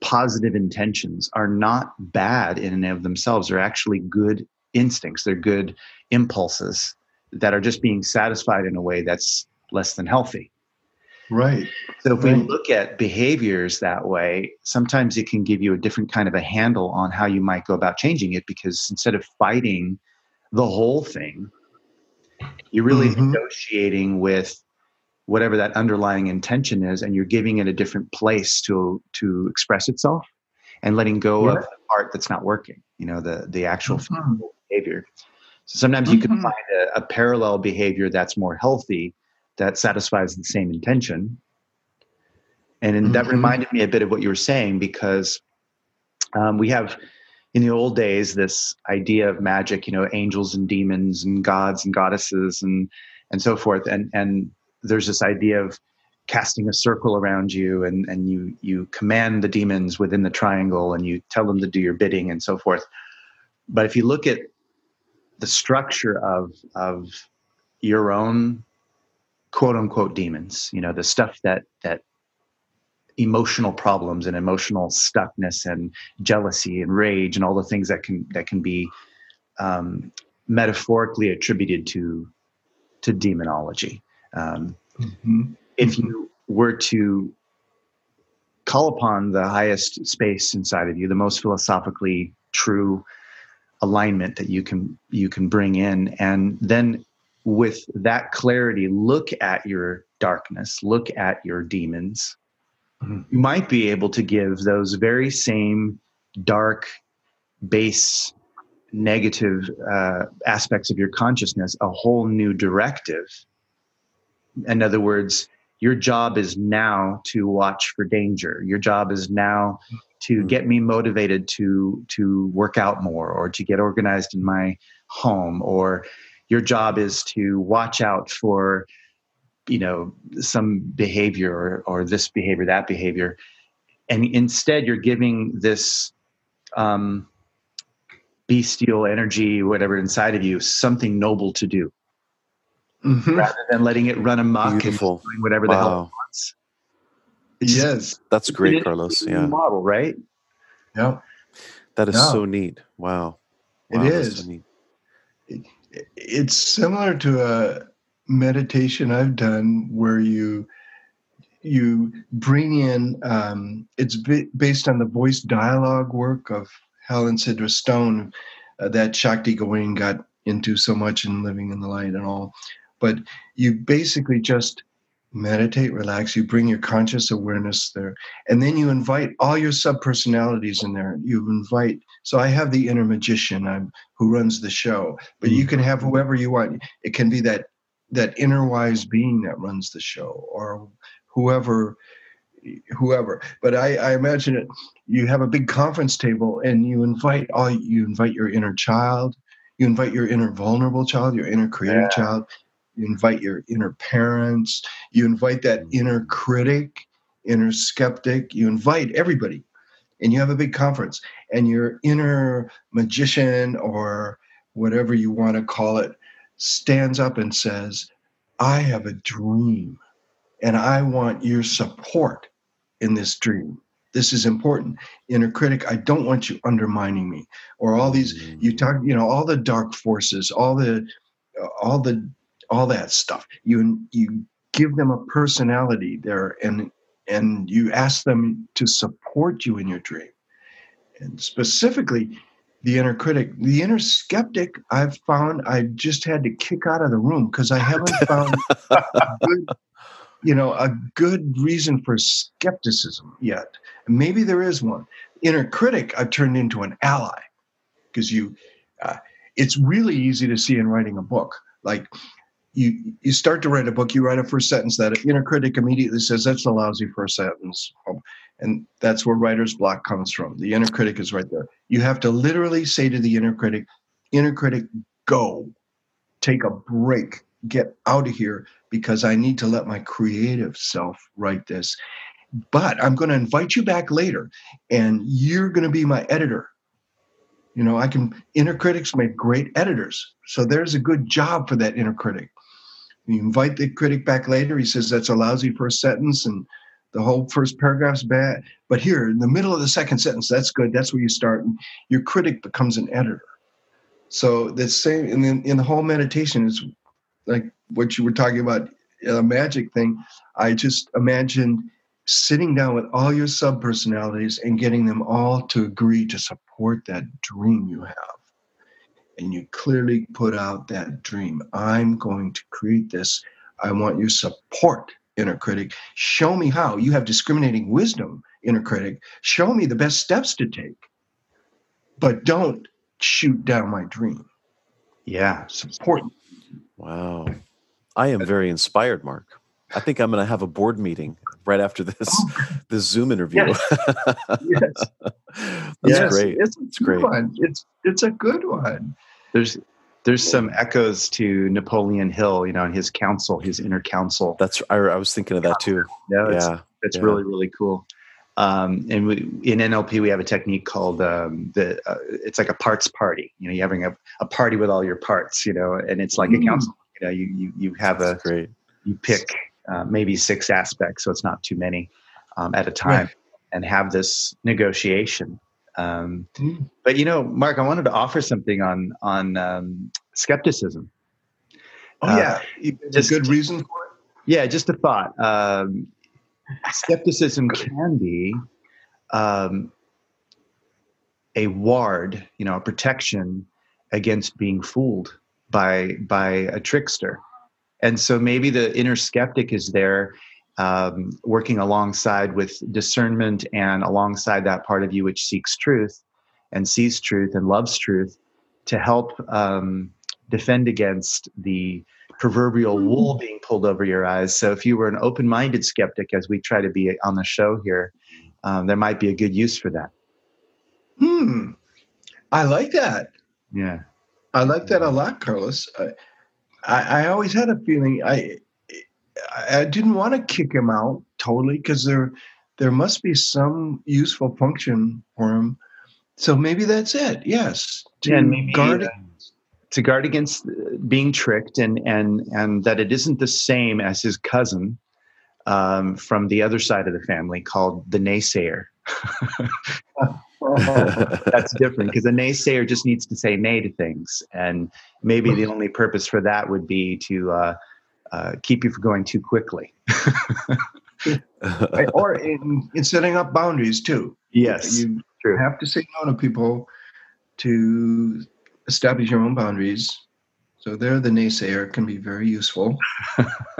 positive intentions are not bad in and of themselves. They're actually good instincts. They're good impulses that are just being satisfied in a way that's less than healthy. Right. So if right. we look at behaviors that way, sometimes it can give you a different kind of a handle on how you might go about changing it because instead of fighting the whole thing, you're really mm-hmm. negotiating with whatever that underlying intention is and you're giving it a different place to to express itself and letting go Yeah. of the part that's not working. You know, the the actual Mhm. behavior. So sometimes you can find a, a parallel behavior that's more healthy that satisfies the same intention. And, and that reminded me a bit of what you were saying because um, we have in the old days this idea of magic, you know, angels and demons and gods and goddesses and and so forth. And and there's this idea of casting a circle around you and and you you command the demons within the triangle and you tell them to do your bidding and so forth. But if you look at the structure of of your own quote unquote demons, you know, the stuff that that emotional problems and emotional stuckness and jealousy and rage and all the things that can that can be um, metaphorically attributed to to demonology. Um, Mhm. if you were to call upon the highest space inside of you, the most philosophically true alignment that you can you can bring in, and then with that clarity, look at your darkness, look at your demons. Mhm. You might be able to give those very same dark, base, negative uh, aspects of your consciousness a whole new directive in other words, your job is now to watch for danger. Your job is now to Mm. get me motivated to to work out more or to get organized in my home or your job is to watch out for you know some behavior or, or this behavior that behavior and instead you're giving this um, bestial energy whatever inside of you something noble to do Mhm. rather than letting it run amok Beautiful. and doing whatever the hell it wants. It's just Yes. That's an great, Carlos. Yeah. Model, right? Yeah. That is Yeah. so neat. Wow. It Wow, that's is. so neat. it's similar to a meditation I've done where you you bring in um, it's ba- based on the voice dialogue work of Hal and Sidra Stone uh, that Shakti Gawain got into so much in Living in the Light and all. But you basically just meditate, relax. You bring your conscious awareness there, and then you invite all your sub personalities in there. You invite. So I have the inner magician I'm, who runs the show, but you can mm-hmm. have whoever you want. It can be that that inner wise being that runs the show, or whoever whoever but I, I imagine it you have a big conference table and you invite all you invite your inner child you invite your inner vulnerable child your inner creative Yeah. child you invite your inner parents you invite that mm-hmm. inner critic inner skeptic you invite everybody and you have a big conference and your inner magician or whatever you want to call it stands up and says i have a dream and I want your support in this dream. This is important. Inner critic, I don't want you undermining me. Or all these you mm. talk, you know, all the dark forces, all the all the all that stuff. You you give them a personality there and and you ask them to support you in your dream. And specifically the inner critic, the inner skeptic, I've found I just had to kick out of the room because I haven't found a good you know a good reason for skepticism yet maybe there is one inner critic i've turned into an ally because you uh, it's really easy to see in writing a book like you you start to write a book you write a first sentence that an inner critic immediately says that's a lousy first sentence and that's where writer's block comes from the inner critic is right there you have to literally say to the inner critic inner critic go take a break get out of here because I need to let my creative self write this. But I'm going to invite you back later and you're going to be my editor. You know, I can, inner critics make great editors. So there's a good job for that inner critic. You invite the critic back later. He says, that's a lousy first sentence and the whole first paragraph's bad. But here in the middle of the second sentence, that's good. That's where you start. And your critic becomes an editor. So the same in the, in the whole meditation is like what you were talking about a magic thing i just imagined sitting down with all your sub personalities and getting them all to agree to support that dream you have and you clearly put out that dream. I'm going to create this. I want your support inner critic. Show me how. You have discriminating wisdom inner critic, show me the best steps to take, but don't shoot down my dream. Yeah, Support. Wow, I am very inspired, Marc. I think I'm going to have a board meeting right after this oh. this Zoom interview. Yes, yes. that's yes. great. It's, it's great. One. It's it's a good one. There's there's some echoes to Napoleon Hill, you know, and his council, his inner council. That's I, I was thinking of that too. Yeah, it's, yeah, it's yeah. really really cool. Um, and we, in NLP, we have a technique called um, the. Uh, it's like a parts party. You know, you're having a, a party with all your parts. You know, and it's like mm. a council. You know, you you, you have That's a great. You pick uh, maybe six aspects, so it's not too many um, at a time, right. and have this negotiation. Um, mm. But you know, Marc, I wanted to offer something on on um, skepticism. Oh yeah, uh, just a good reason for it. Yeah, just a thought. Um, skepticism can be um, a ward, you know, a protection against being fooled by by a trickster. And so maybe the inner skeptic is there um, working alongside with discernment and alongside that part of you which seeks truth and sees truth and loves truth to help um, defend against the proverbial wool being pulled over your eyes. So if you were an open minded skeptic, as we try to be on the show here, um, there might be a good use for that. Hmm. I like that. Yeah. I like that a lot, Carlos. I, I, I always had a feeling I I didn't want to kick him out totally because there there must be some useful function for him. So maybe that's it. Yes, to and maybe, guard uh, to guard against being tricked, and and and that it isn't the same as his cousin um, from the other side of the family called the naysayer. That's different because a naysayer just needs to say nay to things, and maybe the only purpose for that would be to uh, uh, keep you from going too quickly. or in, in, setting up boundaries too. Yes, you true. have to say no to people to establish your own boundaries. So there, the naysayer can be very useful.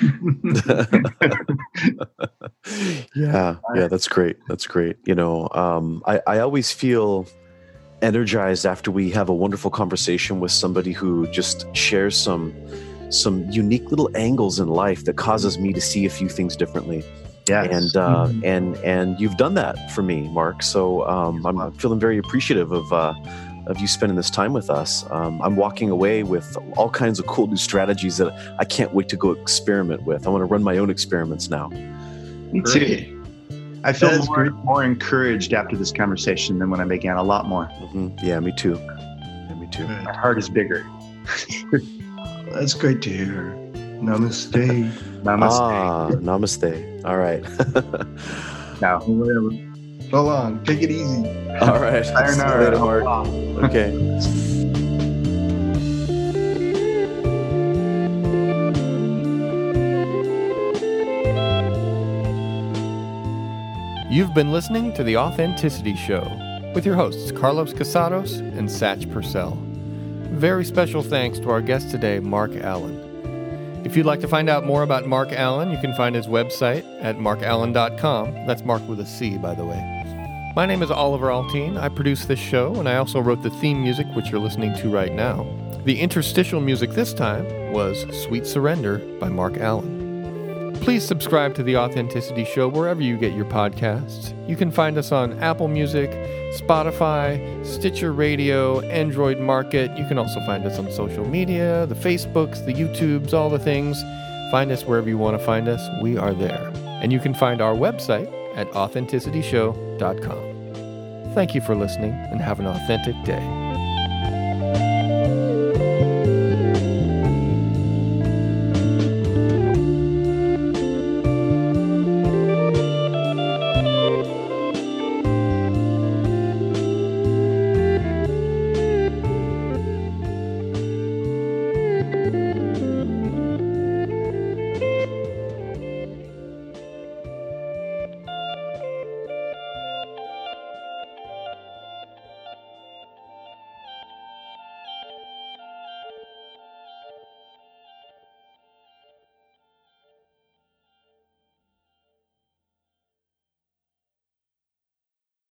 yeah, yeah, that's great. That's great. You know, um, I, I always feel energized after we have a wonderful conversation with somebody who just shares some some unique little angles in life that causes me to see a few things differently. Yeah, and uh, mm-hmm. and and you've done that for me, Marc. So um, I'm feeling very appreciative of uh, of you spending this time with us. Um, I'm walking away with all kinds of cool new strategies that I can't wait to go experiment with. I want to run my own experiments now. Me too. I feel more, more, encouraged after this conversation than when I began. A lot more. Mm-hmm. Yeah, me too. Yeah, me too. My heart is bigger. That's great to hear. Namaste. namaste. Ah, namaste. All right. now, whatever. So long. Take it easy. All right. Sayonara. Later, Marc. Okay. You've been listening to The Authenticity Show with your hosts Carlos Casados and Satch Purcell. Very special thanks to our guest today, Marc Allen. If you'd like to find out more about Marc Allen, you can find his website at marcallen.com. That's Marc with a C, by the way. My name is Oliver Altine. I produce this show, and I also wrote the theme music, which you're listening to right now. The interstitial music this time was Sweet Surrender by Marc Allen. Please subscribe to The Authenticity Show wherever you get your podcasts. You can find us on Apple Music, Spotify, Stitcher Radio, Android Market. You can also find us on social media, the Facebooks, the YouTubes, all the things. Find us wherever you want to find us. We are there. And you can find our website at authenticityshow.com. Thank you for listening and have an authentic day.